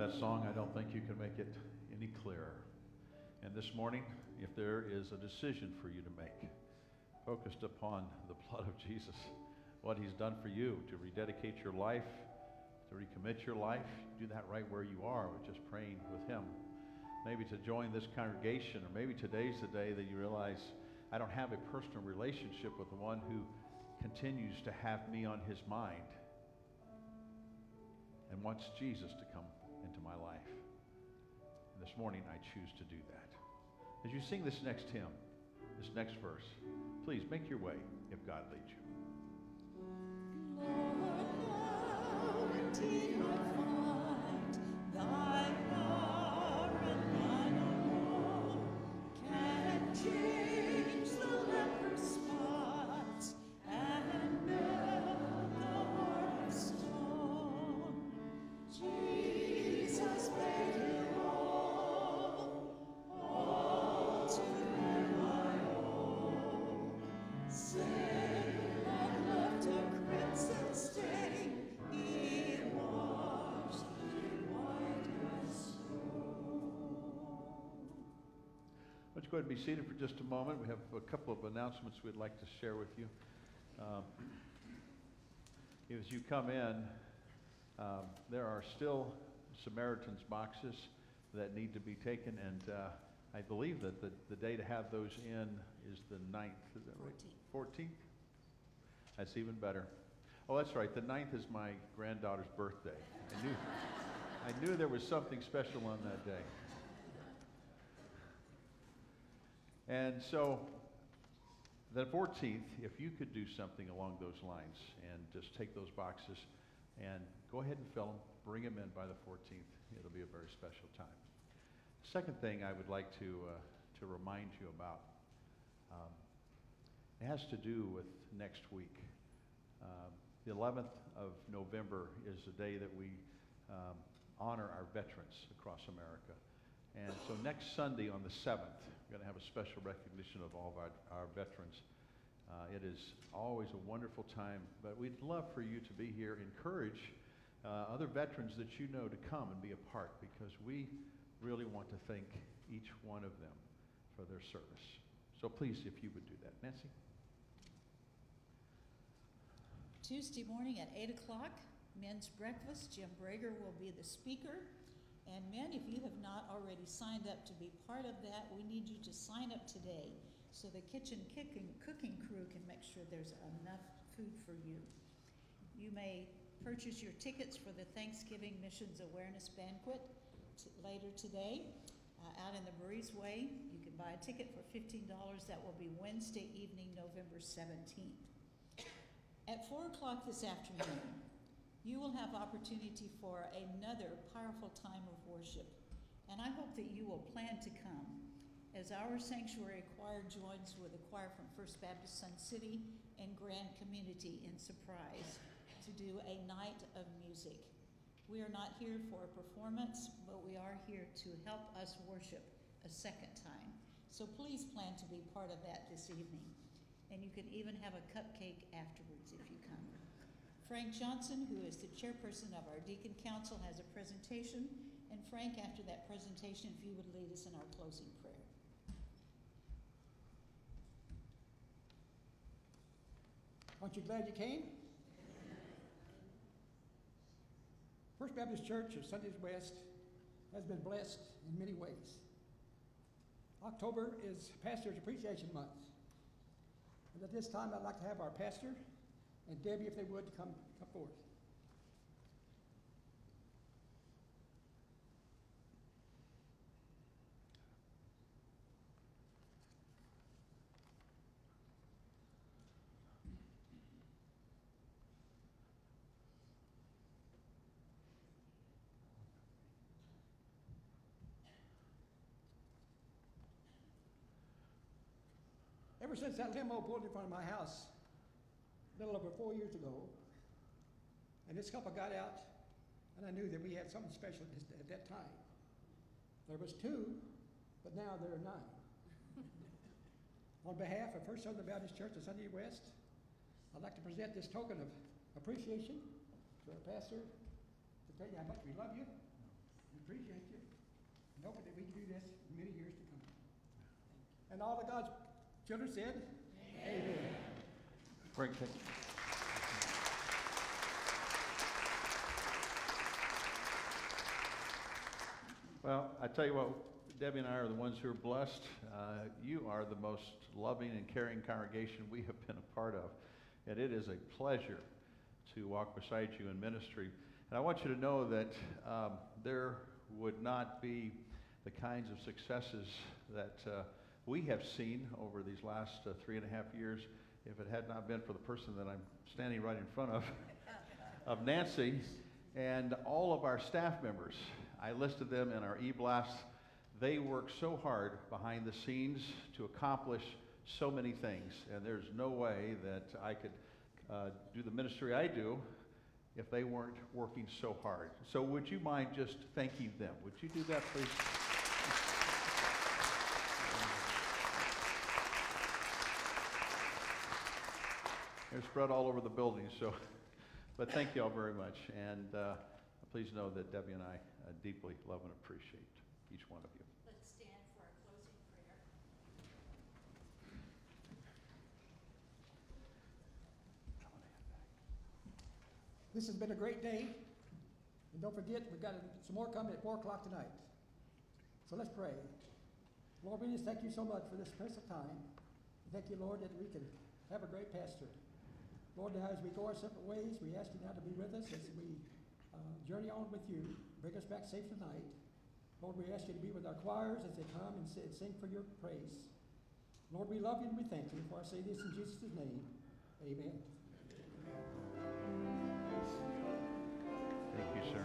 That song, I don't think you can make it any clearer. And this morning, if there is a decision for you to make, focused upon the blood of Jesus, what he's done for you, to rededicate your life, to recommit your life, do that right where you are with just praying with him. Maybe to join this congregation, or maybe today's the day that you realize I don't have a personal relationship with the one who continues to have me on his mind and wants Jesus to come into my life. And this morning, I choose to do that. As you sing this next hymn, this next verse, please make your way if God leads you. Lord, Let's go ahead and be seated for just a moment. We have a couple of announcements we'd like to share with you. Um, as you come in, um, there are still Samaritan's boxes that need to be taken, and uh, I believe that the, the day to have those in is the 9th. Is that right? 14th? That's even better. Oh, that's right. The 9th is my granddaughter's birthday. I knew, I knew there was something special on that day. And so, the 14th, if you could do something along those lines and just take those boxes and go ahead and fill them, bring them in by the 14th, it'll be a very special time. Second thing I would like to, uh, to remind you about um, it has to do with next week. Um, the 11th of November is the day that we um, honor our veterans across America. And so next Sunday on the 7th, we're going to have a special recognition of all of our, our veterans. Uh, it is always a wonderful time, but we'd love for you to be here. Encourage uh, other veterans that you know to come and be a part because we really want to thank each one of them for their service. So please, if you would do that. Nancy? Tuesday morning at 8 o'clock, men's breakfast. Jim Brager will be the speaker. And men, if you have not already signed up to be part of that, we need you to sign up today so the kitchen kicking, cooking crew can make sure there's enough food for you. You may purchase your tickets for the Thanksgiving Missions Awareness Banquet t- later today. uh, out in the Breeze Way. You can buy a ticket for fifteen dollars. That will be Wednesday evening, November seventeenth. At four o'clock this afternoon, you will have opportunity for another powerful time of worship. And I hope that you will plan to come as our sanctuary choir joins with a choir from First Baptist Sun City and Grand Community in Surprise to do a night of music. We are not here for a performance, but we are here to help us worship a second time. So please plan to be part of that this evening. And you can even have a cupcake afterwards if you come. Frank Johnson, who is the chairperson of our Deacon Council, has a presentation. And Frank, after that presentation, if you would lead us in our closing prayer. Aren't you glad you came? First Baptist Church of Sun City West has been blessed in many ways. October is Pastor's Appreciation Month. And at this time, I'd like to have our pastor and Debbie, if they would, come, come forward. Ever since that limo pulled in front of my house, little over four years ago, and this couple got out, and I knew that we had something special at, that time. There was two, but now there are nine. On behalf of First Southern Baptist Church of Sun City West, I'd like to present this token of appreciation to our pastor to tell you how much we love you, we appreciate you, and hope that we can do this many years to come. And all of God's children said, Amen. Frank, thank you. Well, I tell you what, Debbie and I are the ones who are blessed. Uh, you are the most loving and caring congregation we have been a part of. And it is a pleasure to walk beside you in ministry. And I want you to know that um, there would not be the kinds of successes that uh, we have seen over these last uh, three and a half years if it had not been for the person that I'm standing right in front of, of Nancy, and all of our staff members. I listed them in our e-blast. They work so hard behind the scenes to accomplish so many things, and there's no way that I could uh, do the ministry I do if they weren't working so hard. So would you mind just thanking them? Would you do that, please? They're spread all over the building, so, but thank you all very much. And uh, please know that Debbie and I uh, deeply love and appreciate each one of you. Let's stand for our closing prayer. This has been a great day. And don't forget, we've got some more coming at 4 o'clock tonight. So let's pray. Lord, we just thank you so much for this precious time. Thank you, Lord, that we can have a great pastor. Lord, as we go our separate ways, we ask you now to be with us as we uh, journey on with you. Bring us back safe tonight. Lord, we ask you to be with our choirs as they come and sing for your praise. Lord, we love you and we thank you. For I say this in Jesus' name. Amen. Thank you, sir.